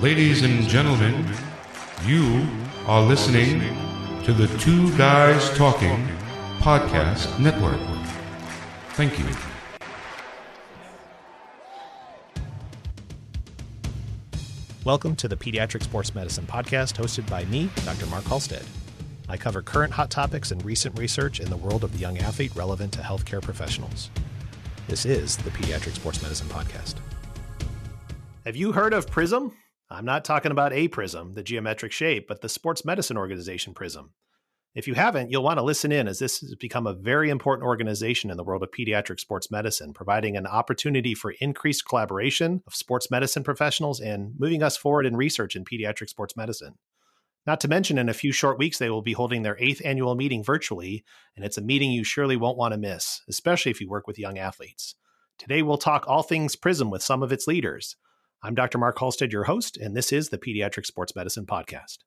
Ladies and gentlemen, you are listening to the Two Guys Talking Podcast Network. Thank you. Welcome to the Pediatric Sports Medicine Podcast, hosted by me, Dr. Mark Halstead. I cover current hot topics and recent research in the world of the young athlete relevant to healthcare professionals. This is the Pediatric Sports Medicine Podcast. Have you heard of PRISM? I'm not talking about a prism, the geometric shape, but the sports medicine organization PRISM. If you haven't, you'll want to listen in as this has become a very important organization in the world of pediatric sports medicine, providing an opportunity for increased collaboration of sports medicine professionals and moving us forward in research in pediatric sports medicine. Not to mention, in a few short weeks, they will be holding their eighth annual meeting virtually, and it's a meeting you surely won't want to miss, especially if you work with young athletes. Today, we'll talk all things PRISM with some of its leaders. I'm Dr. Mark Halstead, your host, and this is the Pediatric Sports Medicine Podcast.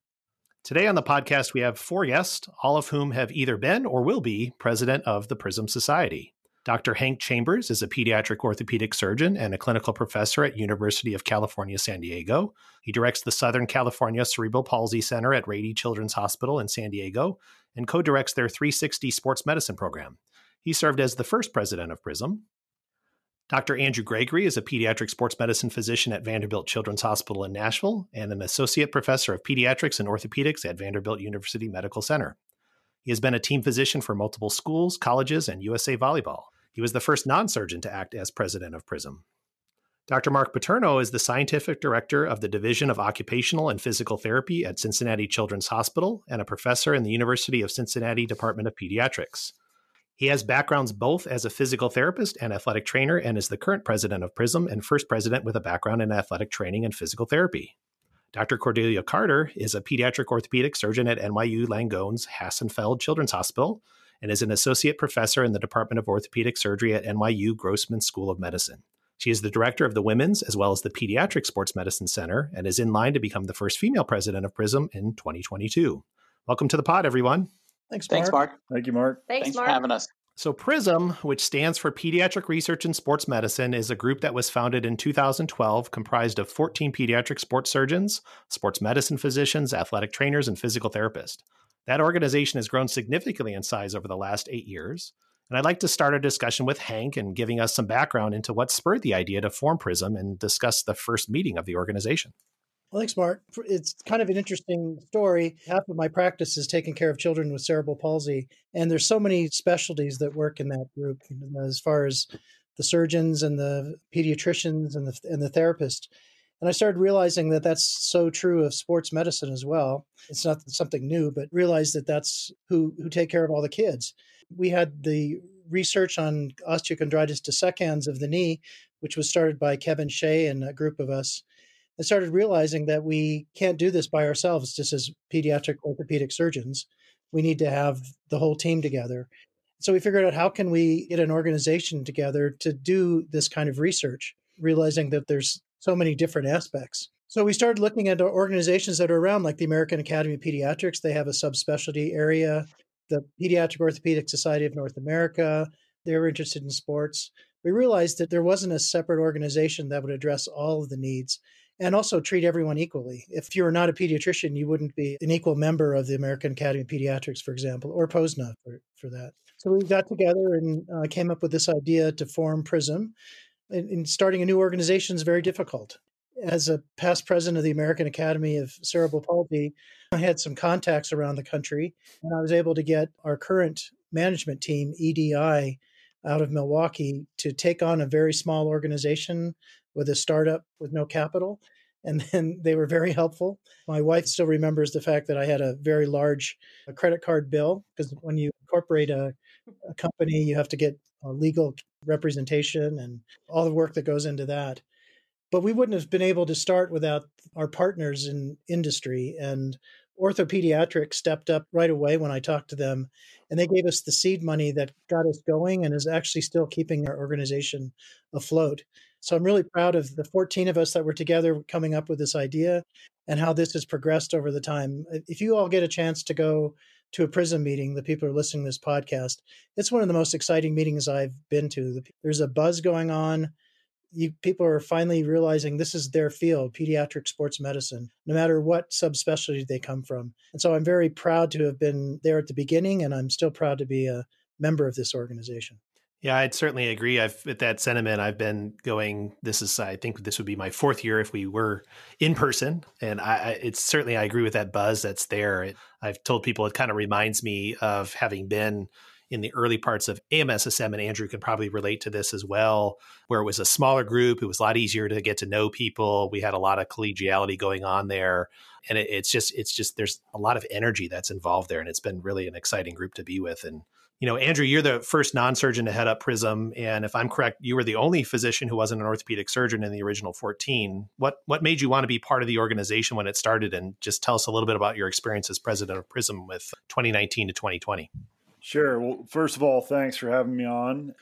Today on the podcast, we have four guests, all of whom have either been or will be president of the PRISM Society. Dr. Hank Chambers is a pediatric orthopedic surgeon and a clinical professor at University of California, San Diego. He directs the Southern California Cerebral Palsy Center at Rady Children's Hospital in San Diego and co-directs their 360 sports medicine program. He served as the first president of PRISM. Dr. Andrew Gregory is a pediatric sports medicine physician at Vanderbilt Children's Hospital in Nashville and an associate professor of pediatrics and orthopedics at Vanderbilt University Medical Center. He has been a team physician for multiple schools, colleges, and USA Volleyball. He was the first non surgeon to act as president of PRISM. Dr. Mark Paterno is the scientific director of the Division of Occupational and Physical Therapy at Cincinnati Children's Hospital and a professor in the University of Cincinnati Department of Pediatrics. He has backgrounds both as a physical therapist and athletic trainer and is the current president of PRISM and first president with a background in athletic training and physical therapy. Dr. Cordelia Carter is a pediatric orthopedic surgeon at NYU Langone's Hassenfeld Children's Hospital and is an associate professor in the Department of Orthopedic Surgery at NYU Grossman School of Medicine. She is the director of the Women's as well as the Pediatric Sports Medicine Center and is in line to become the first female president of PRISM in 2022. Welcome to the pod, everyone. Thanks, Mark. Thanks, Mark. Thank you, Mark. Thanks, Thanks Mark. for having us. So, PRISM, which stands for Pediatric Research in Sports Medicine, is a group that was founded in 2012, comprised of 14 pediatric sports surgeons, sports medicine physicians, athletic trainers, and physical therapists. That organization has grown significantly in size over the last eight years. And I'd like to start our discussion with Hank and giving us some background into what spurred the idea to form PRISM and discuss the first meeting of the organization. Well, thanks, Mark. It's kind of an interesting story. Half of my practice is taking care of children with cerebral palsy, and there's so many specialties that work in that group, as far as the surgeons and the pediatricians and the and the therapist. And I started realizing that that's so true of sports medicine as well. It's not something new, but realize that that's who who take care of all the kids. We had the research on osteochondritis dissecans of the knee, which was started by Kevin Shea and a group of us and started realizing that we can't do this by ourselves just as pediatric orthopedic surgeons. We need to have the whole team together. So we figured out how can we get an organization together to do this kind of research realizing that there's so many different aspects. So we started looking at organizations that are around like the american academy of pediatrics. They have a subspecialty area the pediatric orthopedic society of north america. They were interested in sports. We realized that there wasn't a separate organization that would address all of the needs and also treat everyone equally. If you were not a pediatrician, you wouldn't be an equal member of the American Academy of Pediatrics, for example, or POSNA for, for that. So we got together and uh, came up with this idea to form PRISM. And, and starting a new organization is very difficult. As a past president of the American Academy of Cerebral Palsy, I had some contacts around the country, and I was able to get our current management team, EDI, out of Milwaukee to take on a very small organization with a startup with no capital. And then they were very helpful. My wife still remembers the fact that I had a very large uh, credit card bill because when you incorporate a, a company, you have to get legal representation and all the work that goes into that. But we wouldn't have been able to start without our partners in industry. And OrthoPediatrics stepped up right away when I talked to them, and they gave us the seed money that got us going and is actually still keeping our organization afloat. So I'm really proud of the 14 of us that were together coming up with this idea and how this has progressed over the time. If you all get a chance to go to a PRISM meeting, the people who are listening to this podcast, it's one of the most exciting meetings I've been to. There's a buzz going on. you, people are finally realizing this is their field, pediatric sports medicine, no matter what subspecialty they come from. And so I'm very proud to have been there at the beginning, and I'm still proud to be a member of this organization. Yeah, I'd certainly agree. I've with that sentiment. I've been going. This is, I think, this would be my fourth year if we were in person, and I, I it's certainly I agree with that buzz that's there. It, I've told people it kind of reminds me of having been in the early parts of AMSSM, and Andrew can probably relate to this as well, where it was a smaller group. It was a lot easier to get to know people. We had a lot of collegiality going on there, and it, it's just it's just there's a lot of energy that's involved there, and it's been really an exciting group to be with. And you know, Andrew, you're the first non-surgeon to head up Prism, and if I'm correct, you were the only physician who wasn't an orthopedic surgeon in the original 14. What what made you want to be part of the organization when it started, and just tell us a little bit about your experience as president of Prism with 2019 to 2020. Sure. Well, first of all, thanks for having me on.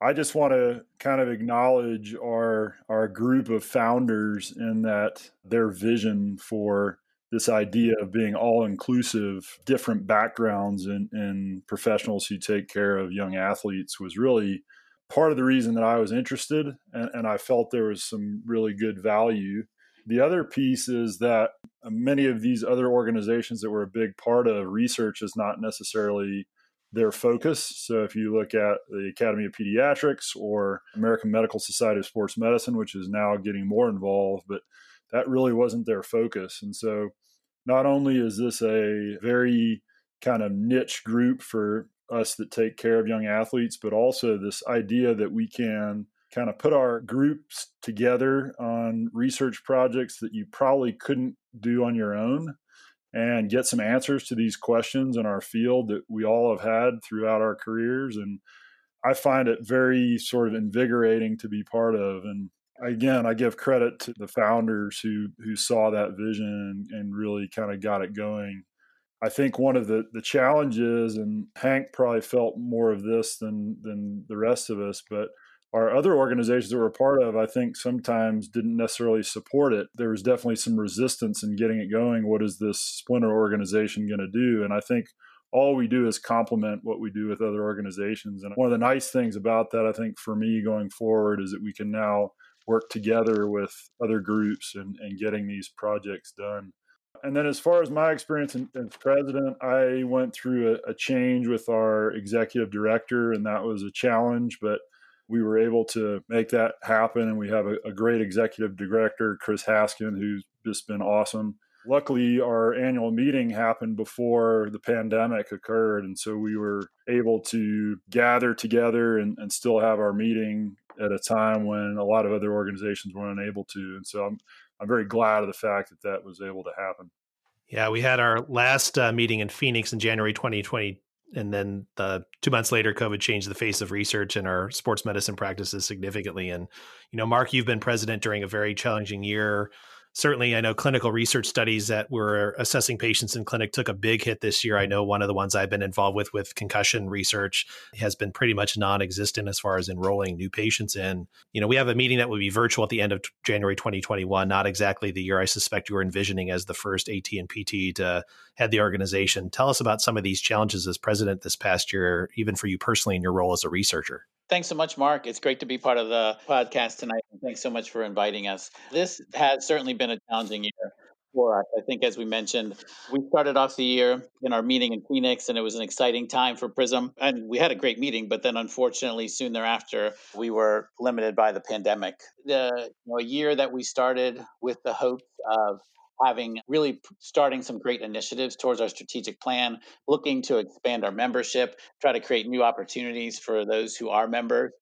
I just want to kind of acknowledge our our group of founders in that their vision for this idea of being all inclusive, different backgrounds and, and professionals who take care of young athletes was really part of the reason that I was interested and, and I felt there was some really good value. The other piece is that many of these other organizations that we're a big part of, research is not necessarily their focus. So if you look at the Academy of Pediatrics or American Medical Society of Sports Medicine, which is now getting more involved, but that really wasn't their focus. And so not only is this a very kind of niche group for us that take care of young athletes, but also this idea that we can kind of put our groups together on research projects that you probably couldn't do on your own and get some answers to these questions in our field that we all have had throughout our careers. And I find it very sort of invigorating to be part of. And again, I give credit to the founders who who saw that vision and really kind of got it going. I think one of the the challenges, and Hank probably felt more of this than than the rest of us, but our other organizations that we're a part of, I think sometimes didn't necessarily support it. There was definitely some resistance in getting it going. What is this splinter organization going to do? And I think all we do is complement what we do with other organizations. And one of the nice things about that, I think, for me going forward is that we can now work together with other groups and, and getting these projects done. And then, as far as my experience as president, I went through a, a change with our executive director, and that was a challenge, but we were able to make that happen. And we have a, a great executive director, Chris Haskin, who's just been awesome. Luckily, our annual meeting happened before the pandemic occurred. And so we were able to gather together and, and still have our meeting at a time when a lot of other organizations were unable to. And so I'm, I'm very glad of the fact that that was able to happen. Yeah, we had our last uh, meeting in Phoenix in January 2020, and then the two months later covid changed the face of research and our sports medicine practices significantly and you know mark you've been president during a very challenging year certainly i know clinical research studies that were assessing patients in clinic took a big hit this year. I know one of the ones i've been involved with with concussion research has been pretty much non-existent as far as enrolling new patients in. You know we have a meeting that will be virtual at the end of january 2021 not exactly the year i suspect you were envisioning as the first at and pt to head the organization. Tell us about some of these challenges as president this past year even for you personally in your role as a researcher Thanks so much, Mark. It's great to be part of the podcast tonight. Thanks so much for inviting us. This has certainly been a challenging year for us. I think, as we mentioned, we started off the year in our meeting in Phoenix, and it was an exciting time for Prism. And we had a great meeting, but then unfortunately, soon thereafter, we were limited by the pandemic. The you know, a year that we started with the hope of having really starting some great initiatives towards our strategic plan, looking to expand our membership, try to create new opportunities for those who are members,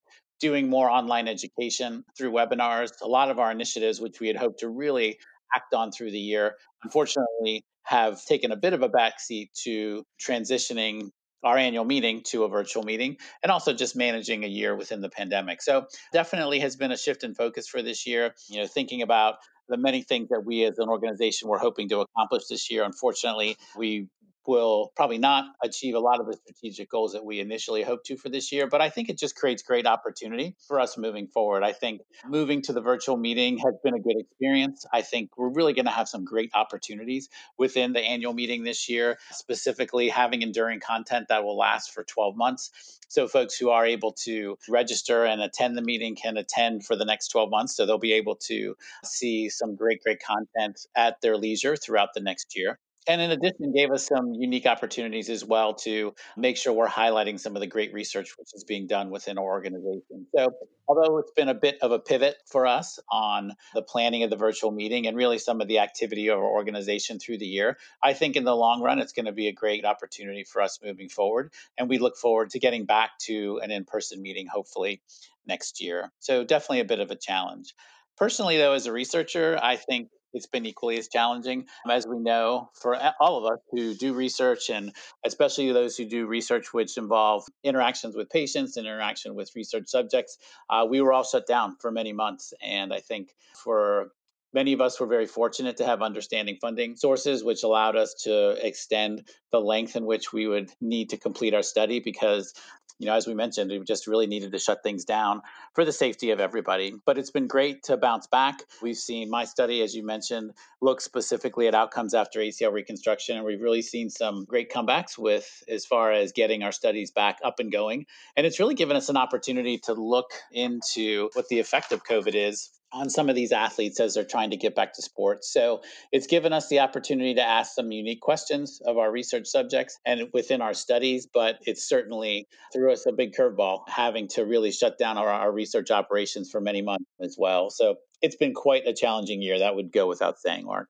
doing more online education through webinars. A lot of our initiatives, which we had hoped to really act on through the year, unfortunately have taken a bit of a backseat to transitioning our annual meeting to a virtual meeting and also just managing a year within the pandemic. So definitely has been a shift in focus for this year, you know, thinking about the many things that we as an organization were hoping to accomplish this year. Unfortunately, we will probably not achieve a lot of the strategic goals that we initially hoped to for this year, but I think it just creates great opportunity for us moving forward. I think moving to the virtual meeting has been a good experience. I think we're really going to have some great opportunities within the annual meeting this year, specifically having enduring content that will last for 12 months. So, folks who are able to register and attend the meeting can attend for the next 12 months. So, they'll be able to see some great, great content at their leisure throughout the next year and in addition gave us some unique opportunities as well to make sure we're highlighting some of the great research which is being done within our organization. So although it's been a bit of a pivot for us on the planning of the virtual meeting and really some of the activity of our organization through the year i think in the long run it's going to be a great opportunity for us moving forward. And we look forward to getting back to an in-person meeting hopefully next year. So definitely a bit of a challenge. Personally, though, as a researcher, I think it's been equally as challenging. As we know, for all of us who do research, and especially those who do research which involve interactions with patients, and interaction with research subjects, uh, we were all shut down for many months. And I think for many of us were very fortunate to have understanding funding sources, which allowed us to extend the length in which we would need to complete our study because you know, as we mentioned, we just really needed to shut things down for the safety of everybody. But it's been great to bounce back. We've seen my study, as you mentioned, look specifically at outcomes after ACL reconstruction, and we've really seen some great comebacks with as far as getting our studies back up and going. And it's really given us an opportunity to look into what the effect of COVID is on some of these athletes as they're trying to get back to sports. So it's given us the opportunity to ask some unique questions of our research subjects and within our studies, but it's certainly threw us a big curveball having to really shut down our, our research operations for many months as well. So it's been quite a challenging year. That would go without saying, Mark.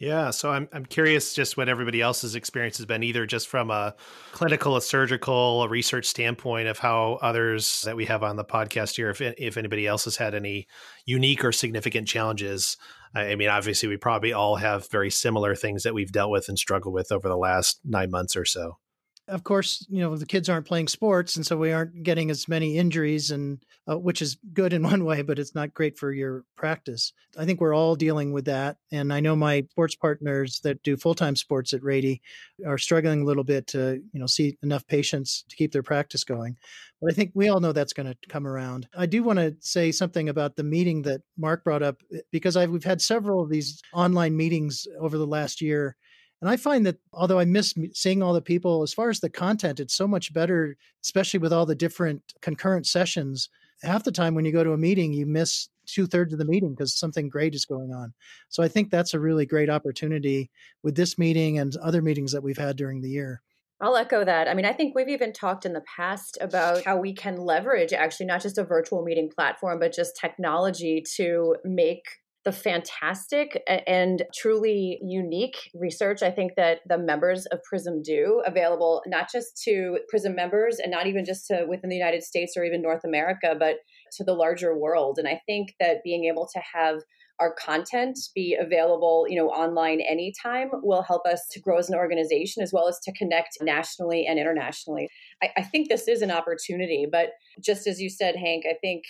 Yeah, so I'm I'm curious just what everybody else's experience has been, either just from a clinical, a surgical, a research standpoint of how others that we have on the podcast here, if if anybody else has had any unique or significant challenges. I mean, obviously, we probably all have very similar things that we've dealt with and struggled with over the last nine months or so of course, you know, the kids aren't playing sports, and so we aren't getting as many injuries, and uh, which is good in one way, but it's not great for your practice. I think we're all dealing with that, and I know my sports partners that do full time sports at Rady are struggling a little bit to, you know, see enough patients to keep their practice going. But I think we all know that's going to come around. I do want to say something about the meeting that Mark brought up because I've, we've had several of these online meetings over the last year and I find that although I miss seeing all the people, as far as the content, it's so much better, especially with all the different concurrent sessions. Half the time when you go to a meeting, you miss two thirds of the meeting because something great is going on. So I think that's a really great opportunity with this meeting and other meetings that we've had during the year. I'll echo that. I mean, I think we've even talked in the past about how we can leverage actually not just a virtual meeting platform, but just technology to make the fantastic and truly unique research I think that the members of PRISM do, available not just to PRISM members and not even just to within the United States or even North America, but to the larger world. And I think that being able to have our content be available you know online anytime will help us to grow as an organization as well as to connect nationally and internationally I, I think this is an opportunity but just as you said hank i think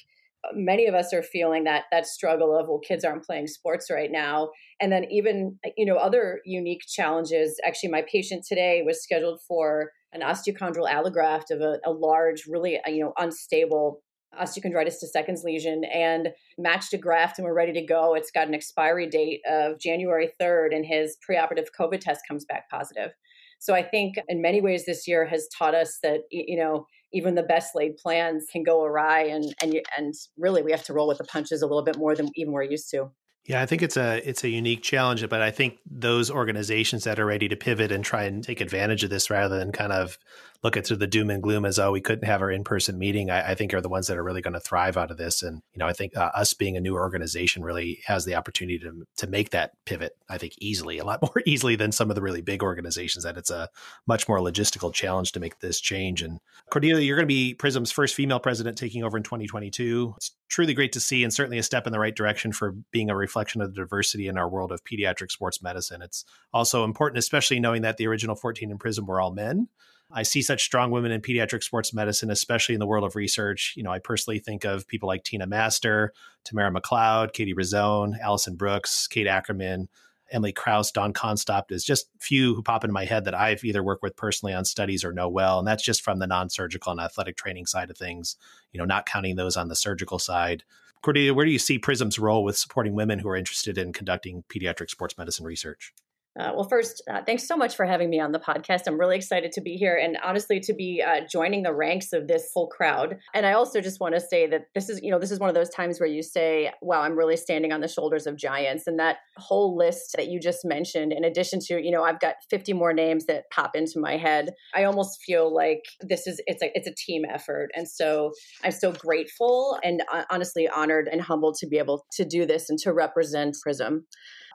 many of us are feeling that that struggle of well kids aren't playing sports right now. And then even you know other unique challenges actually my patient today was scheduled for an osteochondral allograft of a, a large really uh, you know unstable osteochondritis dissecans lesion and matched a graft and we're ready to go. It's got an expiry date of january 3rd and his preoperative covid test comes back positive. So i think in many ways this year has taught us that you know even the best laid plans can go awry and and and really we have to roll with the punches a little bit more than even we're used to. Yeah, I think it's a it's a unique challenge, but I think those organizations that are ready to pivot and try and take advantage of this rather than kind of look at through the doom and gloom as oh we couldn't have our in person meeting, I, I, think are the ones that are really going to thrive out of this. And you know, I think uh, us being a new organization really has the opportunity to to make that pivot. I think easily, a lot more easily than some of the really big organizations. That it's a much more logistical challenge to make this change. And Cordelia, you're going to be Prism's first female president taking over in 2022. It's truly great to see, and certainly a step in the right direction for being a reflection of the diversity in our world of pediatric sports medicine. It's also important, especially knowing that the original 14 in Prism were all men. I see such strong women in pediatric sports medicine, especially in the world of research. You know, I personally think of people like Tina Master, Tamara McLeod, Katie Rizzone, Allison Brooks, Kate Ackerman, Emily Kraus, Dawn Comstock. There's just few who pop into my head that I've either worked with personally on studies or know well. And that's just from the non surgical and athletic training side of things, you know, not counting those on the surgical side. Cordelia, where do you see PRISM's role with supporting women who are interested in conducting pediatric sports medicine research? Uh, well, first, uh, thanks so much for having me on the podcast. I'm really excited to be here and honestly to be uh, joining the ranks of this full crowd. And I also just want to say that this is, you know, this is one of those times where you say, wow, I'm really standing on the shoulders of giants. And that whole list that you just mentioned, in addition to, you know, I've got 50 more names that pop into my head. I almost feel like this is, it's a, it's a team effort. And so I'm so grateful and uh, honestly honored and humbled to be able to do this and to represent PRISM.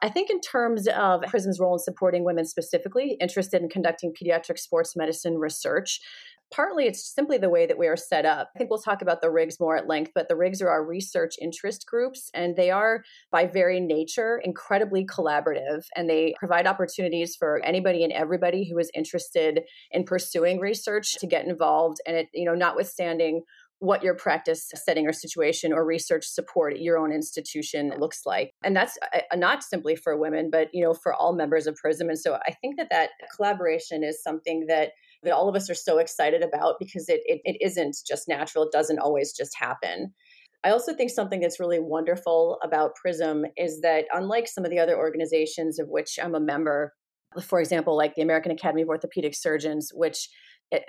I think, in terms of PRISM's role in supporting women specifically interested in conducting pediatric sports medicine research, partly it's simply the way that we are set up. I think we'll talk about the RIGs more at length, but the RIGs are our research interest groups, and they are, by very nature, incredibly collaborative. And they provide opportunities for anybody and everybody who is interested in pursuing research to get involved. And it, you know, notwithstanding what your practice setting or situation or research support at your own institution looks like. And that's uh, uh, not simply for women but you know for all members of prism. And so i think that that collaboration is something that that all of us are so excited about because it, it, it isn't just natural. It doesn't always just happen. I also think something that's really wonderful about PRISM is that, unlike some of the other organizations of which I'm a member, for example, like the American Academy of Orthopedic Surgeons, which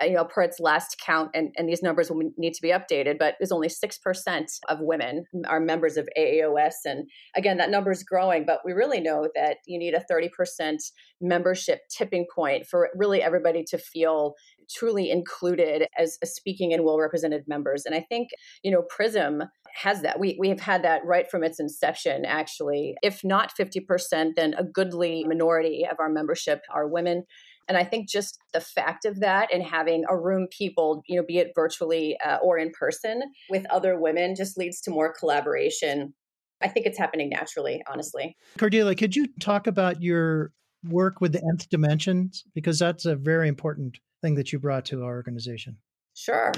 you know, per its last count, and, and these numbers will need to be updated, but there's only 6% of women are members of AAOS. And again, that number is growing, but we really know that you need a 30% membership tipping point for really everybody to feel truly included as speaking and well represented members. And I think, you know, PRISM has that. We, we have had that right from its inception, actually. If not 50%, then a goodly minority of our membership are women. And I think just the fact of that and having a room people, you know, be it virtually uh, or in person with other women just leads to more collaboration. I think it's happening naturally, honestly. Cordelia, could you talk about your work with the nth dimensions? Because that's a very important thing that you brought to our organization. Sure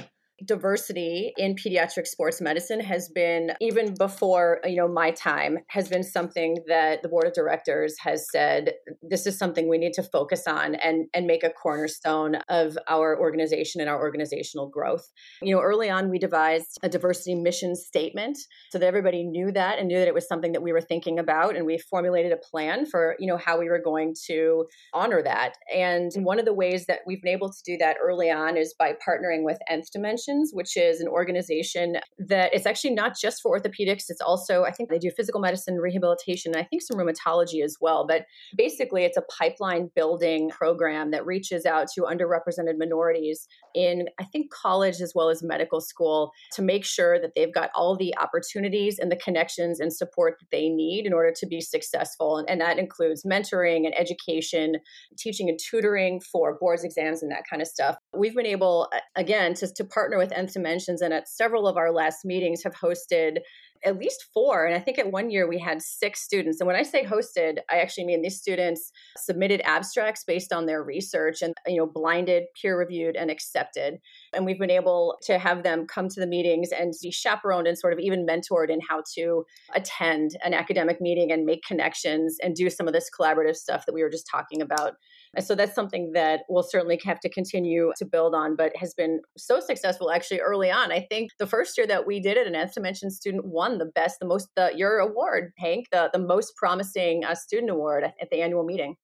diversity in pediatric sports medicine has been even before you know my time has been something that the board of directors has said this is something we need to focus on and and make a cornerstone of our organization and our organizational growth. You know early on we devised a diversity mission statement so that everybody knew that and knew that it was something that we were thinking about and we formulated a plan for you know how we were going to honor that. And one of the ways that we've been able to do that early on is by partnering with nth dimension which is an organization that it's actually not just for orthopedics. It's also, I think they do physical medicine, rehabilitation, and I think some rheumatology as well. But basically, it's a pipeline building program that reaches out to underrepresented minorities in, I think, college as well as medical school to make sure that they've got all the opportunities and the connections and support that they need in order to be successful. And, and that includes mentoring and education, teaching and tutoring for boards exams and that kind of stuff. We've been able, again, to, to partner partner with Nth Dimensions, and at several of our last meetings have hosted at least four. And I think at one year we had six students. And when I say hosted, I actually mean these students submitted abstracts based on their research and, you know, blinded, peer reviewed, and accepted. And we've been able to have them come to the meetings and be chaperoned and sort of even mentored in how to attend an academic meeting and make connections and do some of this collaborative stuff that we were just talking about. So that's something that we'll certainly have to continue to build on, but has been so successful actually early on. I think the first year that we did it, an Nth Dimension student won the best, the most, the, your award, Hank, the, the most promising uh, student award at the annual meeting.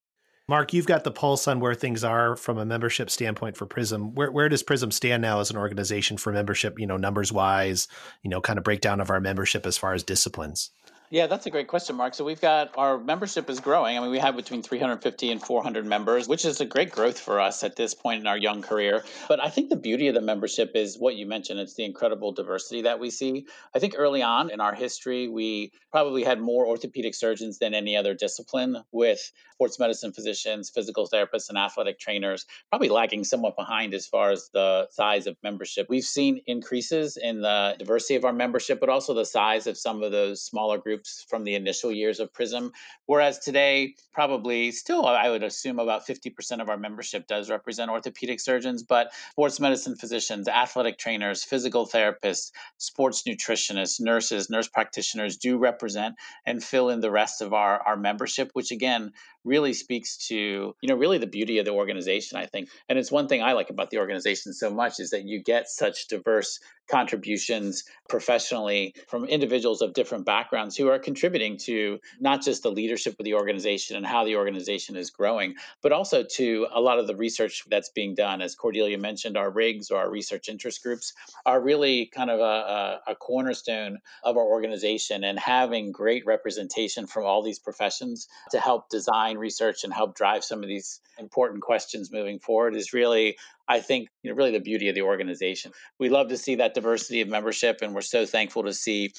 Mark, you've got the pulse on where things are from a membership standpoint for Prism. Where where does Prism stand now as an organization for membership, you know, numbers wise, you know, kind of breakdown of our membership as far as disciplines? Yeah, that's a great question, Mark. So we've got our membership is growing. I mean, we have between 350 and 400 members, which is a great growth for us at this point in our young career. But I think the beauty of the membership is what you mentioned. It's the incredible diversity that we see. I think early on in our history, we probably had more orthopedic surgeons than any other discipline with sports medicine physicians, physical therapists, and athletic trainers, probably lagging somewhat behind as far as the size of membership. We've seen increases in the diversity of our membership, but also the size of some of those smaller groups groups from the initial years of Prism. Whereas today, probably still, I would assume about 50% of our membership does represent orthopedic surgeons, but sports medicine physicians, athletic trainers, physical therapists, sports nutritionists, nurses, nurse practitioners do represent and fill in the rest of our, our membership, which again really speaks to, you know, really the beauty of the organization, I think. And it's one thing I like about the organization so much is that you get such diverse contributions professionally from individuals of different backgrounds who are contributing to not just the leadership of the organization and how the organization is growing, but also to a lot of the research that's being done. As Cordelia mentioned, our RIGs or our research interest groups are really kind of a, a, a cornerstone of our organization and having great representation from all these professions to help design research and help drive some of these important questions moving forward is really I think you know really the beauty of the organization. We love to see that diversity of membership, and we're so thankful to see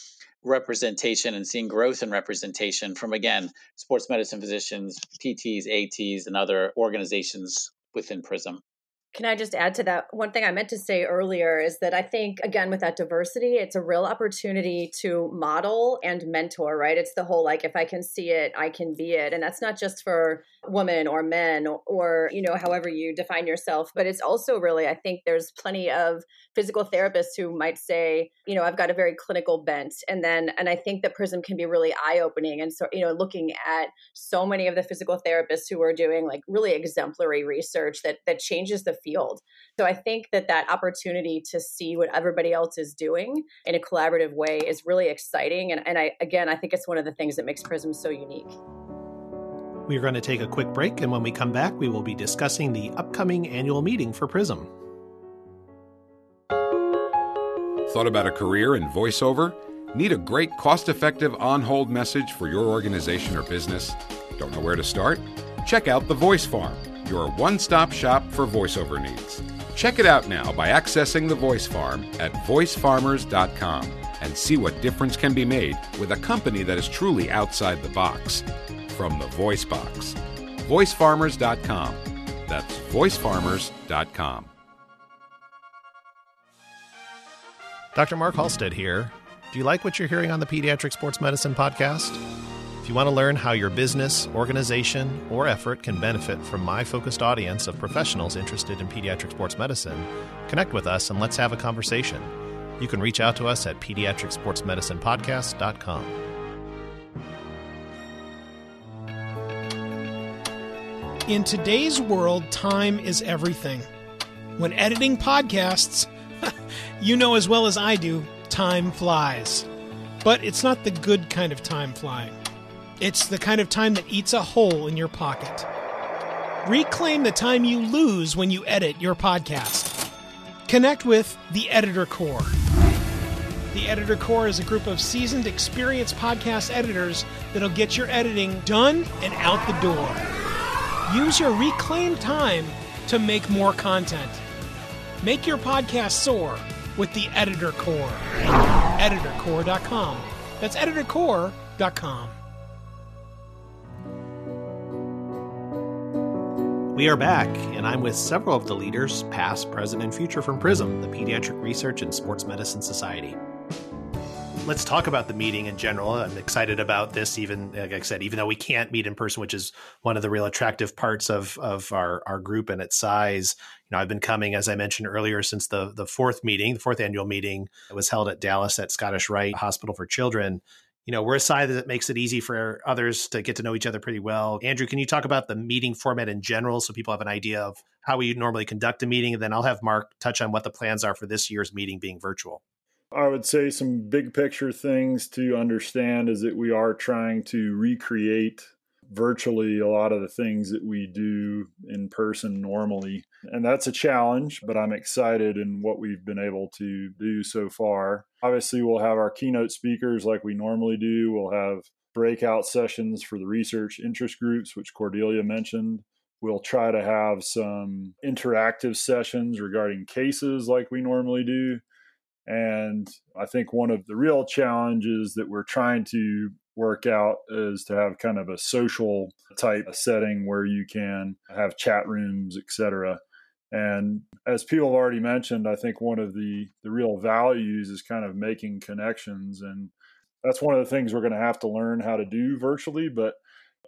representation and seeing growth in representation from again sports medicine physicians, PTs, ATs, and other organizations within Prism. Can I just add to that? One thing I meant to say earlier is that I think, again, with that diversity, it's a real opportunity to model and mentor, right? It's the whole like, if I can see it, I can be it. And that's not just for women or men or, you know, however you define yourself, but it's also really, I think there's plenty of physical therapists who might say, you know, I've got a very clinical bent. And then, and I think that PRISM can be really eye opening. And so, you know, looking at so many of the physical therapists who are doing like really exemplary research that, that changes the field. So I think that that opportunity to see what everybody else is doing in a collaborative way is really exciting. And, and I, again, I think it's one of the things that makes PRISM so unique. We are going to take a quick break, and when we come back, we will be discussing the upcoming annual meeting for PRISM. Thought about a career in voiceover? Need a great cost effective on hold message for your organization or business? Don't know where to start? Check out The Voice Farm your one stop shop for voiceover needs. Check it out now by accessing the Voice Farm at voicefarmers.com and see what difference can be made with a company that is truly outside the box. From the Voice Box. VoiceFarmers.com. That's VoiceFarmers.com. Dr. Mark Halstead here. Do you like what you're hearing on the Pediatric Sports Medicine Podcast? You want to learn how your business, organization, or effort can benefit from my focused audience of professionals interested in pediatric sports medicine, connect with us and let's have a conversation. You can reach out to us at pediatricsportsmedicinepodcast.com. In today's world, time is everything. When editing podcasts, you know as well as I do, time flies. But it's not the good kind of time flying. It's the kind of time that eats a hole in your pocket. Reclaim the time you lose when you edit your podcast. Connect with the Editor Core. The Editor Core is a group of seasoned, experienced podcast editors that'll get your editing done and out the door. Use your reclaimed time to make more content. Make your podcast soar with the Editor Core. EditorCore.com. That's EditorCore.com. We are back, and I'm with several of the leaders, past, present, and future from PRISM, the Pediatric Research and Sports Medicine Society. Let's talk about the meeting in general. I'm excited about this, even like I said, even though we can't meet in person, which is one of the real attractive parts of of our, our group and its size. You know, I've been coming, as I mentioned earlier, since the the fourth meeting, the fourth annual meeting was held at Dallas at Scottish Rite Hospital for Children you know, we're a side that makes it easy for others to get to know each other pretty well. Andrew, can you talk about the meeting format in general so people have an idea of how we normally conduct a meeting? And then I'll have Mark touch on what the plans are for this year's meeting being virtual. I would say some big picture things to understand is that we are trying to recreate virtually a lot of the things that we do in person normally. And that's a challenge, but I'm excited in what we've been able to do so far. Obviously, we'll have our keynote speakers like we normally do. We'll have breakout sessions for the research interest groups, which Cordelia mentioned. We'll try to have some interactive sessions regarding cases like we normally do. And I think one of the real challenges that we're trying to work out is to have kind of a social type setting where you can have chat rooms, etc. And as people have already mentioned, I think one of the the real values is kind of making connections and that's one of the things we're going to have to learn how to do virtually. But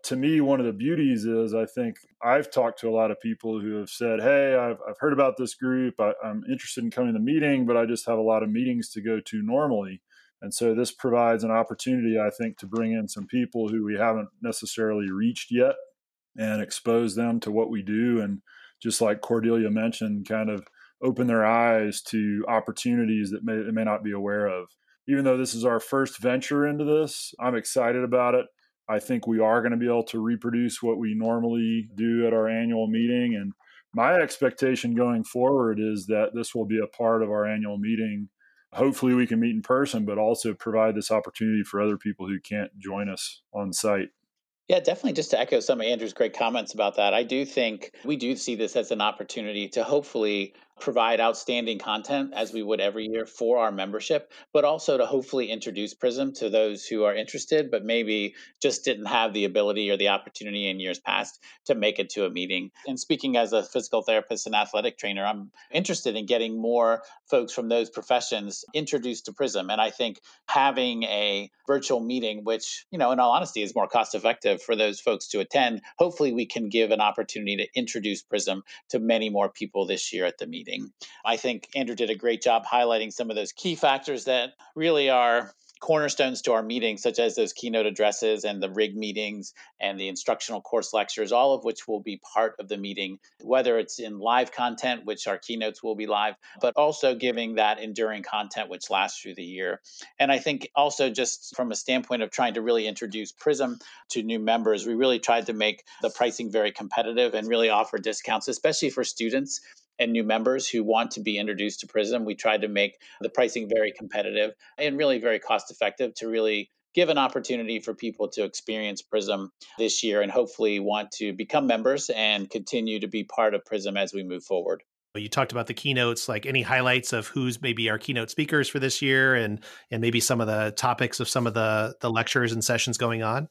to me, one of the beauties is I think I've talked to a lot of people who have said, Hey, I've, I've heard about this group. I, I'm interested in coming to the meeting, but I just have a lot of meetings to go to normally. And so this provides an opportunity, I think, to bring in some people who we haven't necessarily reached yet and expose them to what we do. And just like Cordelia mentioned, kind of open their eyes to opportunities that may, they may not be aware of. Even though this is our first venture into this, I'm excited about it. I think we are going to be able to reproduce what we normally do at our annual meeting. And my expectation going forward is that this will be a part of our annual meeting hopefully we can meet in person, but also provide this opportunity for other people who can't join us on site. Yeah, definitely. Just to echo some of Andrew's great comments about that, I do think we do see this as an opportunity to hopefully provide outstanding content as we would every year for our membership, but also to hopefully introduce Prism to those who are interested, but maybe just didn't have the ability or the opportunity in years past to make it to a meeting. And speaking as a physical therapist and athletic trainer, I'm interested in getting more folks from those professions introduced to Prism. And I think having a virtual meeting, which, you know, in all honesty, is more cost effective for those folks to attend, hopefully we can give an opportunity to introduce Prism to many more people this year at the meeting I think Andrew did a great job highlighting some of those key factors that really are cornerstones to our meetings, such as those keynote addresses and the RIG meetings and the instructional course lectures, all of which will be part of the meeting, whether it's in live content, which our keynotes will be live, but also giving that enduring content which lasts through the year. And I think also just from a standpoint of trying to really introduce Prism to new members, we really tried to make the pricing very competitive and really offer discounts, especially for students and new members who want to be introduced to Prism. We tried to make the pricing very competitive and really very cost effective to really give an opportunity for people to experience Prism this year and hopefully want to become members and continue to be part of Prism as we move forward. You talked about the keynotes, like any highlights of who's maybe our keynote speakers for this year and and maybe some of the topics of some of the the lectures and sessions going on?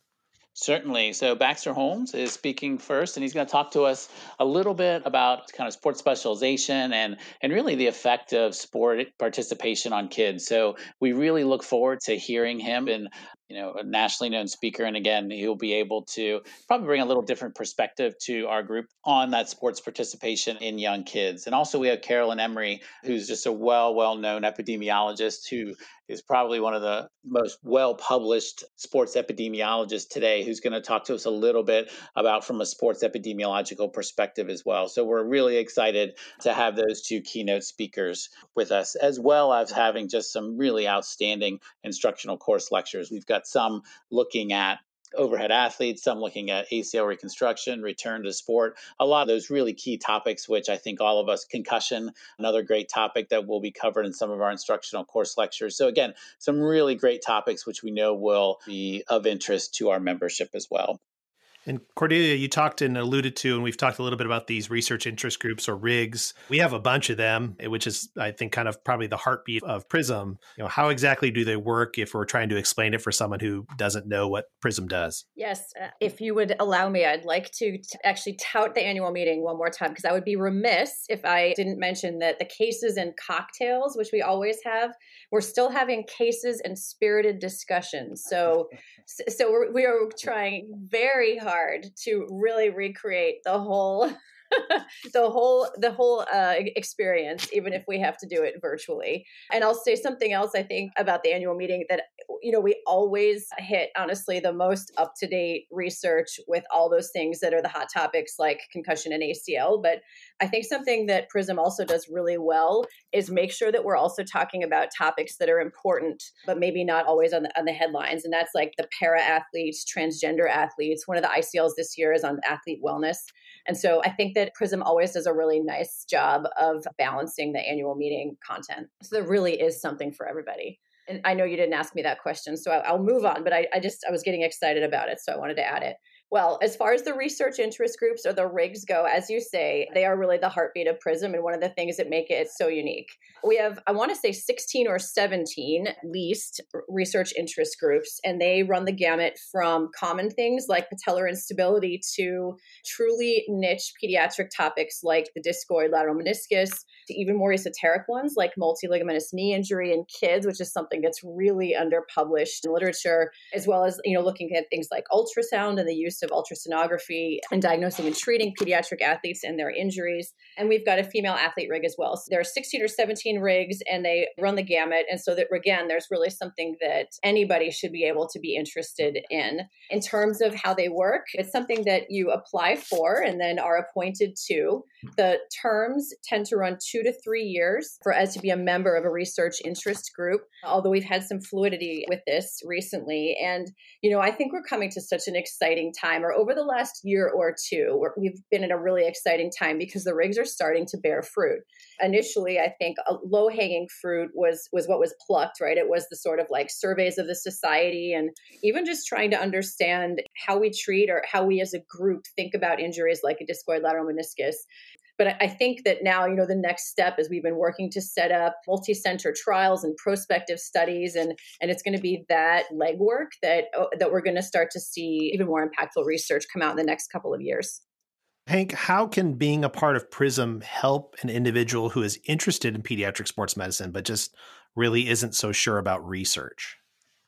Certainly. So Baxter Holmes is speaking first, and he's going to talk to us a little bit about kind of sports specialization and and really the effect of sport participation on kids. So we really look forward to hearing him and you know a nationally known speaker and again he'll be able to probably bring a little different perspective to our group on that sports participation in young kids. And also we have carolyn emery who's just a well well known epidemiologist who is probably one of the most well published sports epidemiologists today who's going to talk to us a little bit about from a sports epidemiological perspective as well. So we're really excited to have those two keynote speakers with us as well as having just some really outstanding instructional course lectures. We've got got some looking at overhead athletes, some looking at ACL reconstruction, return to sport, a lot of those really key topics, which I think all of us, concussion, another great topic that will be covered in some of our instructional course lectures. So, again, some really great topics, which we know will be of interest to our membership as well. And Cordelia, you talked and alluded to, and we've talked a little bit about these research interest groups or RIGs. We have a bunch of them, which is, I think, kind of probably the heartbeat of Prism. You know, how exactly do they work if we're trying to explain it for someone who doesn't know what Prism does? Yes. Uh, if you would allow me, I'd like to t- actually tout the annual meeting one more time because I would be remiss if I didn't mention that the cases and cocktails, which we always have, we're still having cases and spirited discussions. So, so we're, we are trying very hard hard to really recreate the whole the whole the whole uh, experience, even if we have to do it virtually. And I'll say something else. I think about the annual meeting that you know we always hit honestly the most up to date research with all those things that are the hot topics like concussion and ACL. But I think something that Prism also does really well is make sure that we're also talking about topics that are important, but maybe not always on the on the headlines. And that's like the para athletes, transgender athletes. One of the ICLs this year is on athlete wellness. And so I think that Prism always does a really nice job of balancing the annual meeting content. So there really is something for everybody. And I know you didn't ask me that question, so I'll move on, but I, I just, I was getting excited about it, so I wanted to add it. Well, as far as the research interest groups or the RIGs go, as you say, they are really the heartbeat of PRISM and one of the things that make it so unique. We have, I want to say, 16 or 17 least research interest groups, and they run the gamut from common things like patellar instability to truly niche pediatric topics like the discoid lateral meniscus to even more esoteric ones like multiligamentous knee injury in kids, which is something that's really underpublished in literature, as well as you know looking at things like ultrasound and the use of ultrasonography and diagnosing and treating pediatric athletes and their injuries. And we've got a female athlete rig as well. So there are 16 or 17 rigs, and they run the gamut. And so that again, there's really something that anybody should be able to be interested in. In terms of how they work, it's something that you apply for and then are appointed to. The terms tend to run two to three years for us to be a member of a research interest group, although we've had some fluidity with this recently. And, you know, I think we're coming to such an exciting time, or over the last year or two, we've been in a really exciting time because the rigs are starting to bear fruit. Initially, I think a low hanging fruit was was what was plucked, right? It was the sort of like surveys of the society and even just trying to understand how we treat or how we as a group think about injuries like a discoid lateral meniscus but I think that now, you know, the next step is we've been working to set up multi-center trials and prospective studies, and and it's going to be that legwork that oh, that we're going to start to see even more impactful research come out in the next couple of years. Hank, how can being a part of PRISM help an individual who is interested in pediatric sports medicine but just really isn't so sure about research?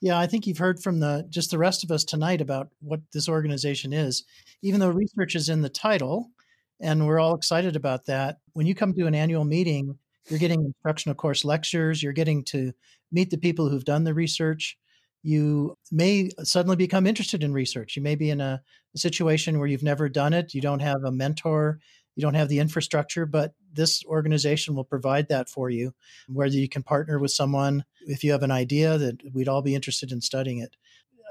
Yeah, I think you've heard from the just the rest of us tonight about what this organization is. Even though research is in the title, and we're all excited about that. When you come to an annual meeting, you're getting instructional course lectures, you're getting to meet the people who've done the research. You may suddenly become interested in research. You may be in a, a situation where you've never done it, you don't have a mentor, you don't have the infrastructure, but this organization will provide that for you, whether you can partner with someone if you have an idea that we'd all be interested in studying it.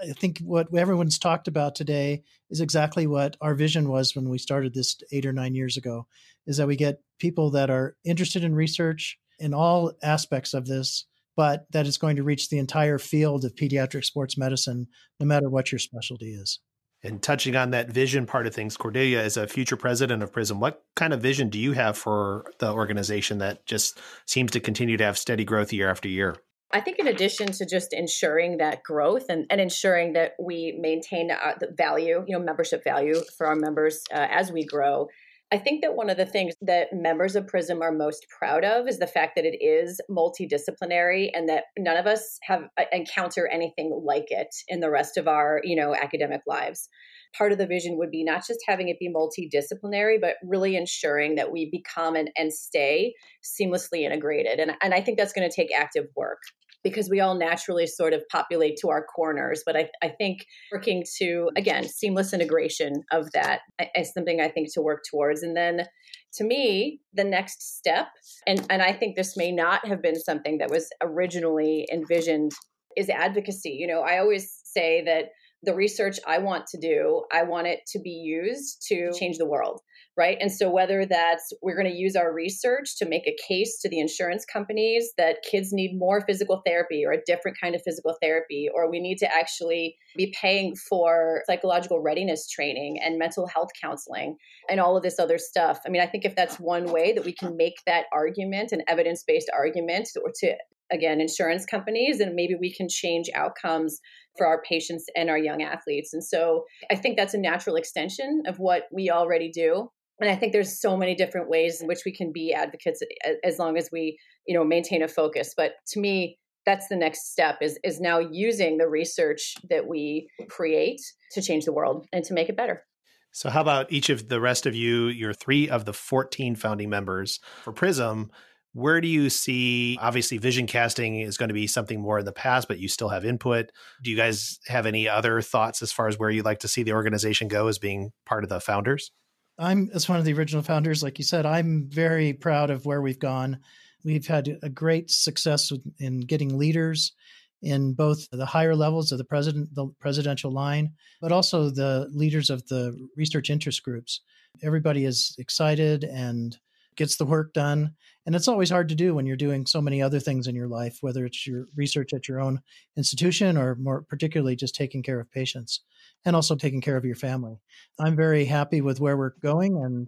I think what everyone's talked about today is exactly what our vision was when we started this eight or nine years ago is that we get people that are interested in research in all aspects of this, but that it's going to reach the entire field of pediatric sports medicine, no matter what your specialty is. And touching on that vision part of things, Cordelia, as a future president of PRISM, what kind of vision do you have for the organization that just seems to continue to have steady growth year after year? I think, in addition to just ensuring that growth and, and ensuring that we maintain uh, the value, you know, membership value for our members uh, as we grow, I think that one of the things that members of PRISM are most proud of is the fact that it is multidisciplinary and that none of us have uh, encounter anything like it in the rest of our, you know, academic lives. Part of the vision would be not just having it be multidisciplinary, but really ensuring that we become and, and stay seamlessly integrated. And, and I think that's going to take active work because we all naturally sort of populate to our corners. But I, I think working to, again, seamless integration of that is something I think to work towards. And then to me, the next step, and, and I think this may not have been something that was originally envisioned, is advocacy. You know, I always say that the research I want to do, I want it to be used to change the world right? And so, whether that's we're going to use our research to make a case to the insurance companies that kids need more physical therapy or a different kind of physical therapy, or we need to actually be paying for psychological readiness training and mental health counseling and all of this other stuff. I mean, I think if that's one way that we can make that argument, an evidence based argument, or to again insurance companies and maybe we can change outcomes for our patients and our young athletes and so i think that's a natural extension of what we already do and i think there's so many different ways in which we can be advocates as long as we you know maintain a focus. But to me that's the next step is is now using the research that we create to change the world and to make it better. So how about each of the rest of you you're three of the 14 founding members for prism where do you see obviously vision casting is going to be something more in the past but you still have input. Do you guys have any other thoughts as far as where you'd like to see the organization go as being part of the founders I'm as one of the original founders, like you said, I'm very proud of where we've gone. We've had a great success in getting leaders in both the higher levels of the president, the presidential line, but also the leaders of the research interest groups. Everybody is excited and gets the work done. And it's always hard to do when you're doing so many other things in your life, whether it's your research at your own institution or more particularly just taking care of patients and also taking care of your family. I'm very happy with where we're going and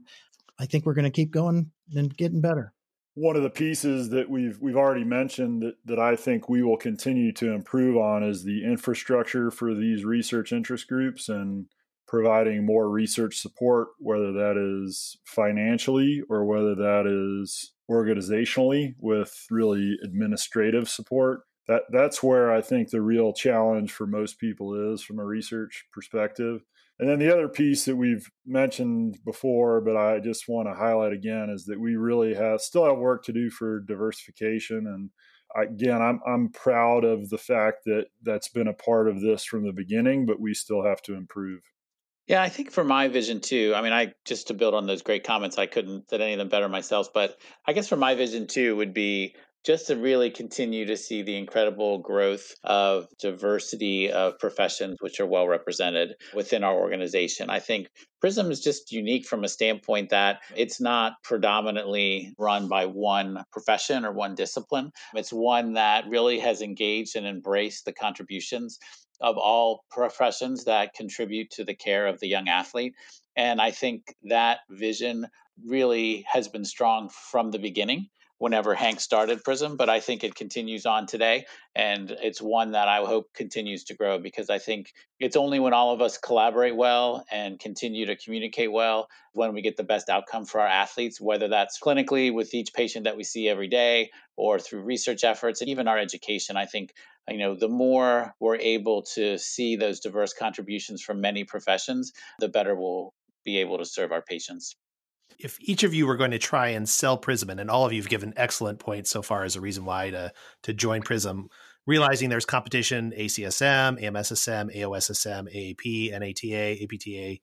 I think we're going to keep going and getting better. One of the pieces that we've we've already mentioned that, that I think we will continue to improve on is the infrastructure for these research interest groups and providing more research support, whether that is financially or whether that is organizationally with really administrative support. That that's where I think the real challenge for most people is from a research perspective. And then the other piece that we've mentioned before, but I just want to highlight again, is that we really have still have work to do for diversification. And again, I'm I'm proud of the fact that that's been a part of this from the beginning, but we still have to improve. Yeah, I think for my vision too, I mean, I just to build on those great comments, I couldn't said any of them better myself, but I guess for my vision too would be just to really continue to see the incredible growth of diversity of professions which are well represented within our organization. I think Prism is just unique from a standpoint that it's not predominantly run by one profession or one discipline. It's one that really has engaged and embraced the contributions of all professions that contribute to the care of the young athlete. And I think that vision really has been strong from the beginning whenever Hank started Prism, but I think it continues on today. And it's one that I hope continues to grow because I think it's only when all of us collaborate well and continue to communicate well when we get the best outcome for our athletes, whether that's clinically with each patient that we see every day or through research efforts and even our education. I think you know the more we're able to see those diverse contributions from many professions the better we'll be able to serve our patients if each of you were going to try and sell prism and all of you have given excellent points so far as a reason why to to join prism realizing there's competition acsm amssm aossm aap nata apta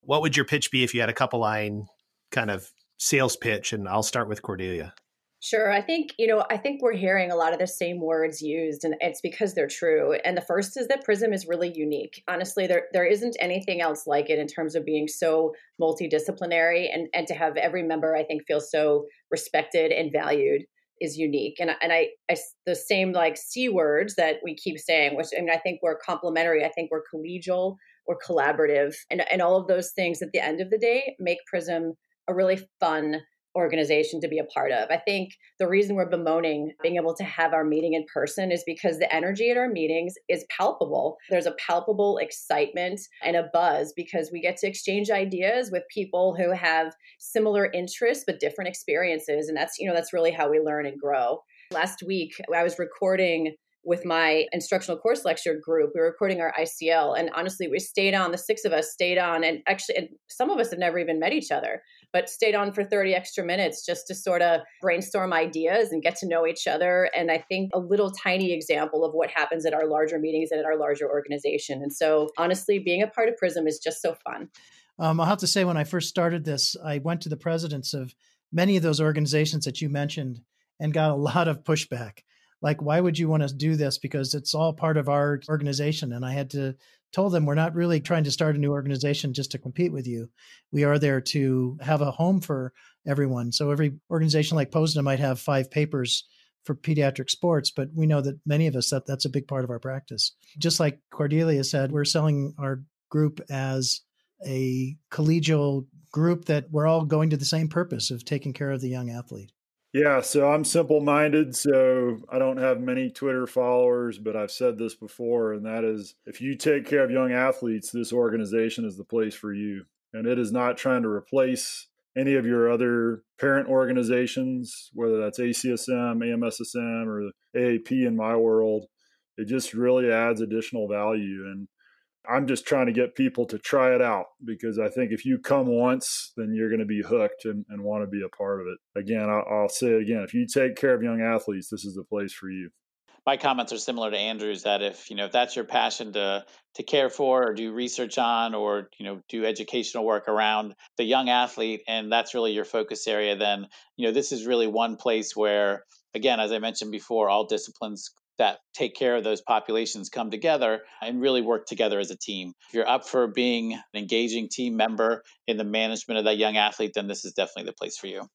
what would your pitch be if you had a couple line kind of sales pitch? And i'll start with cordelia Sure. I think, you know, I think we're hearing a lot of the same words used and it's because they're true. And the first is that Prism is really unique. Honestly, there there isn't anything else like it in terms of being so multidisciplinary and and to have every member I think feel so respected and valued is unique. And and I, I the same like C words that we keep saying, which I mean I think we're complementary. I think we're collegial, we're collaborative and and all of those things at the end of the day make Prism a really fun organization to be a part of. I think the reason we're bemoaning being able to have our meeting in person is because the energy at our meetings is palpable. There's a palpable excitement and a buzz because we get to exchange ideas with people who have similar interests but different experiences and that's you know that's really how we learn and grow. Last week I was recording with my instructional course lecture group. We were recording our ICL, and honestly, we stayed on. The six of us stayed on, and actually, and some of us have never even met each other, but stayed on for 30 extra minutes just to sort of brainstorm ideas and get to know each other. And I think a little tiny example of what happens at our larger meetings and at our larger organization. And so, honestly, being a part of Prism is just so fun. Um, I'll have to say, when I first started this, I went to the presidents of many of those organizations that you mentioned and got a lot of pushback like why would you want to do this? Because it's all part of our organization and i had to told them we're not really trying to start a new organization just to compete with you. We are there to have a home for everyone. So every organization like posna might have five papers for pediatric sports but we know that many of us that that's a big part of our practice. Just like cordelia said we're selling our group as a collegial group that we're all going to the same purpose of taking care of the young athlete yeah, so I'm simple minded, so I don't have many Twitter followers, but I've said this before, and that is if you take care of young athletes, this organization is the place for you. And it is not trying to replace any of your other parent organizations, whether that's ACSM, AMSSM, or AAP in my world. It just really adds additional value. And I'm just trying to get people to try it out because I think if you come once, then you're going to be hooked and, and want to be a part of it. Again, I'll, I'll say it again. If you take care of young athletes, this is the place for you my comments are similar to Andrew's that if you know if that's your passion to to care for or do research on or you know do educational work around the young athlete and that's really your focus area then you know this is really one place where again as I mentioned before all disciplines that take care of those populations come together and really work together as a team. If you're up for being an engaging team member in the management of that young athlete, then this is definitely the place for you.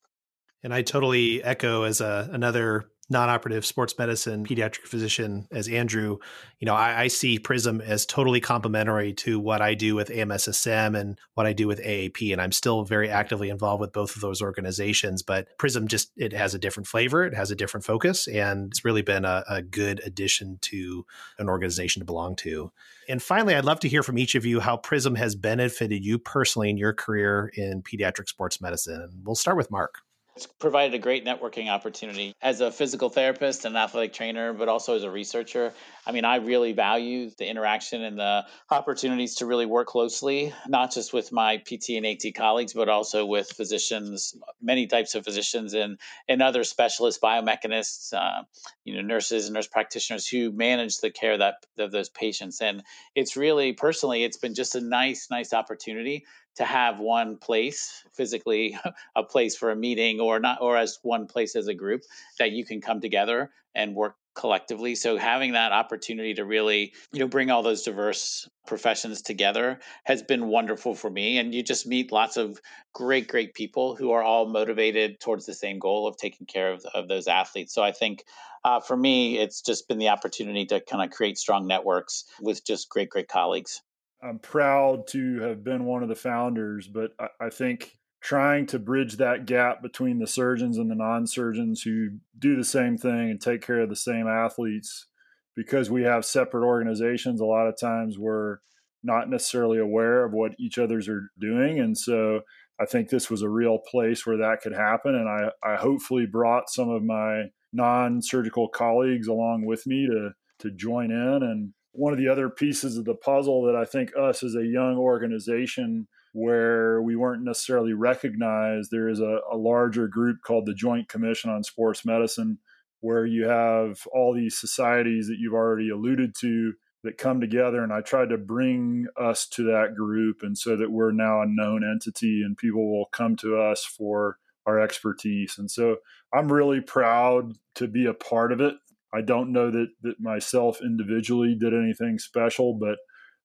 And I totally echo as a, another non-operative sports medicine pediatric physician as Andrew, you know, I, I, see Prism as totally complementary to what I do with AMSSM and what I do with AAP. And I'm still very actively involved with both of those organizations. But Prism just it has a different flavor, it has a different focus, and it's really been a, a good addition to an organization to belong to. And finally, I'd love to hear from each of you how Prism has benefited you personally in your career in pediatric sports medicine. We'll start with Mark. It's provided a great networking opportunity as a physical therapist and athletic trainer, but also as a researcher. I mean, I really value the interaction and the opportunities to really work closely, not just with my PT and AT colleagues, but also with physicians, many types of physicians and, and other specialists, biomechanists, uh, you know, nurses and nurse practitioners who manage the care that of those patients. And it's really personally, it's been just a nice, nice opportunity to have one place physically a place for a meeting or not or as one place as a group that you can come together and work collectively. So having that opportunity to really you know bring all those diverse professions together has been wonderful for me. And you just meet lots of great great people who are all motivated towards the same goal of taking care of, of those athletes. So i think uh, for me it's just been the opportunity to kind of create strong networks with just great great colleagues. I'm proud to have been one of the founders, but I, I think trying to bridge that gap between the surgeons and the non-surgeons who do the same thing and take care of the same athletes because we have separate organizations a lot of times we're not necessarily aware of what each others are doing. And so i think this was a real place where that could happen and i, I hopefully brought some of my non-surgical colleagues along with me to to join in. And one of the other pieces of the puzzle that I think us as a young organization where we weren't necessarily recognized, there is a, a, larger group called the Joint Commission on Sports Medicine, where you have all these societies that you've already alluded to that come together. And I tried to bring us to that group, and so that we're now a known entity and people will come to us for our expertise. And so I'm really proud to be a part of it. I don't know that that myself individually did anything special, but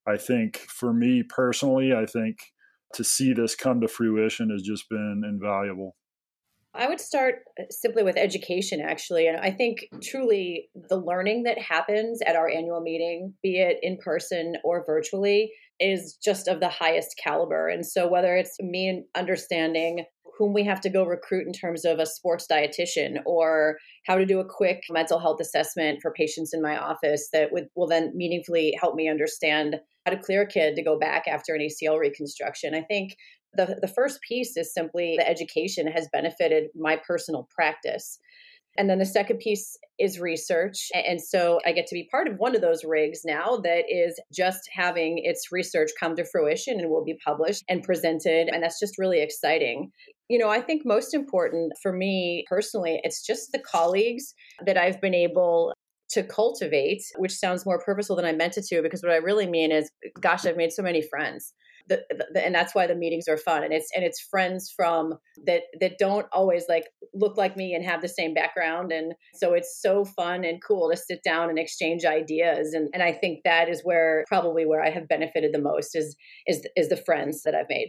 I think for me personally, I think to see this come to fruition has just been invaluable. I would start uh, simply with education, actually. And I think truly the learning that happens at our annual meeting, be it in person or virtually, is just of the highest caliber. And so, whether it's me understanding whom we have to go recruit in terms of a sports dietitian or how to do a quick mental health assessment for patients in my office that would, will then meaningfully help me understand how clear kid to go back after an ACL reconstruction. I think the, the first piece is simply the education has benefited my personal practice. And then the second piece is research. And so I get to be part of one of those rigs now that is just having its research come to fruition and will be published and presented. And that's just really exciting. You know, I think most important for me personally, it's just the colleagues that I've been able to cultivate, which sounds more purposeful than I meant it to, because what I really mean is, gosh, I've made so many friends the, the, and that's why the meetings are fun and it's and it's friends from that that don't always like look like me and have the same background and so it's so fun and cool to sit down and exchange ideas and and I think that is where probably where I have benefited the most is is is the friends that I've made.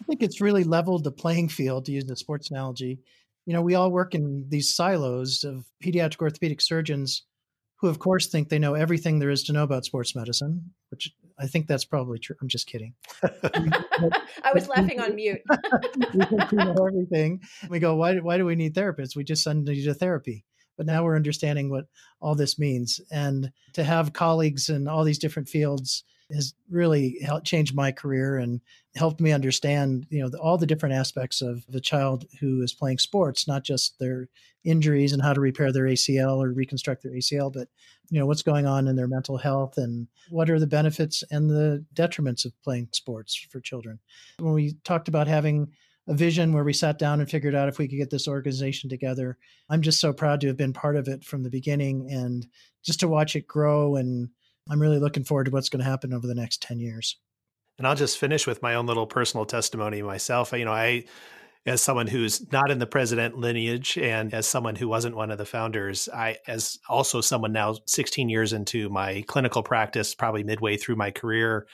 I think it's really leveled the playing field to use the sports analogy. You know, we all work in these silos of pediatric orthopedic surgeons who, of course, think they know everything there is to know about sports medicine, which I think that's probably true. I'm just kidding. I was laughing on mute. we think we know everything. We go, why, why do we need therapists? We just send you to therapy. But now we're understanding what all this means. And to have colleagues in all these different fields has really helped change my career and helped me understand, you know, the, all the different aspects of the child who is playing sports, not just their injuries and how to repair their ACL or reconstruct their ACL, but you know what's going on in their mental health and what are the benefits and the detriments of playing sports for children. When we talked about having a vision where we sat down and figured out if we could get this organization together, I'm just so proud to have been part of it from the beginning and just to watch it grow and I'm really looking forward to what's going to happen over the next 10 years. And I'll just finish with my own little personal testimony myself. You know, I, as someone who's not in the president lineage and as someone who wasn't one of the founders, I, as also someone now 16 years into my clinical practice, probably midway through my career,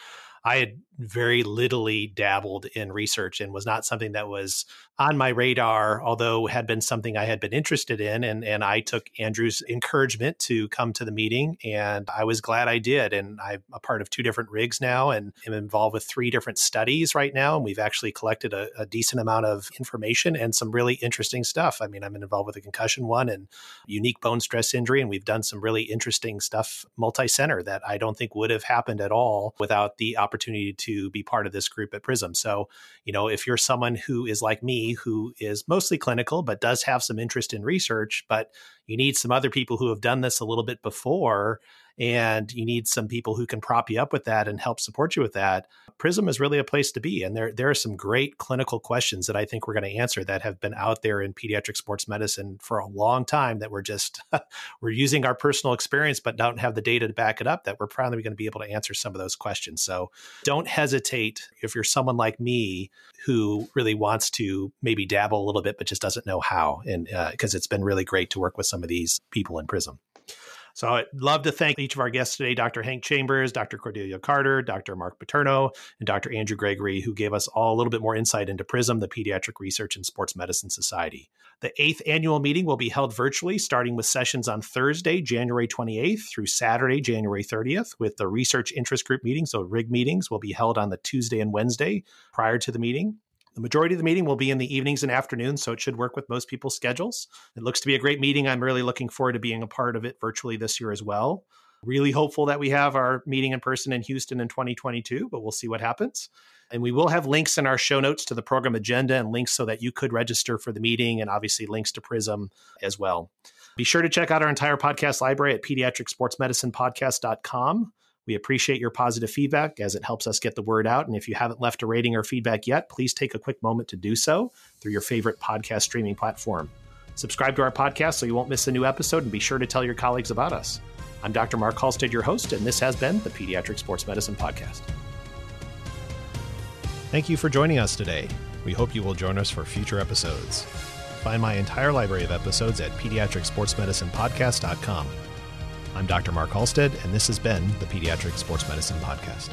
I had very littly dabbled in research and was not something that was on my radar, although had been something I had been interested in. And, and I took Andrew's encouragement to come to the meeting, and I was glad I did. And I'm a part of two different rigs now and am involved with three different studies right now. And we've actually collected a, a decent amount of information and some really interesting stuff. I mean, I'm involved with a concussion one and unique bone stress injury, and we've done some really interesting stuff multi center that I don't think would have happened at all without the opportunity to to be part of this group at Prism. So, you know, if you're someone who is like me, who is mostly clinical, but does have some interest in research, but you need some other people who have done this a little bit before and you need some people who can prop you up with that and help support you with that. Prism is really a place to be. And there, there are some great clinical questions that I think we're going to answer that have been out there in pediatric sports medicine for a long time that we're just, we're using our personal experience, but don't have the data to back it up that we're probably going to be able to answer some of those questions. So don't hesitate if you're someone like me who really wants to maybe dabble a little bit, but just doesn't know how. And because uh, it's been really great to work with some of these people in Prism. So I'd love to thank each of our guests today Dr. Hank Chambers, Dr. Cordelia Carter, Dr. Mark Paterno, and Dr. Andrew Gregory, who gave us all a little bit more insight into PRISM, the Pediatric Research and Sports Medicine Society. The eighth annual meeting will be held virtually, starting with sessions on Thursday, January 28th through Saturday, January 30th, with the Research Interest Group meetings, so RIG meetings, will be held on the Tuesday and Wednesday prior to the meeting. The majority of the meeting will be in the evenings and afternoons, so it should work with most people's schedules. It looks to be a great meeting. I'm really looking forward to being a part of it virtually this year as well. Really hopeful that we have our meeting in person in Houston in 2022, but we'll see what happens. And we will have links in our show notes to the program agenda and links so that you could register for the meeting and obviously links to PRISM as well. Be sure to check out our entire podcast library at pediatricsportsmedicinepodcast.com. We appreciate your positive feedback as it helps us get the word out. And if you haven't left a rating or feedback yet, please take a quick moment to do so through your favorite podcast streaming platform. Subscribe to our podcast so you won't miss a new episode and be sure to tell your colleagues about us. I'm Dr. Mark Halstead, your host, and this has been the Pediatric Sports Medicine Podcast. Thank you for joining us today. We hope you will join us for future episodes. Find my entire library of episodes at pediatricsportsmedicinepodcast.com. I'm Dr. Mark Halstead, and this has been the Pediatric Sports Medicine Podcast.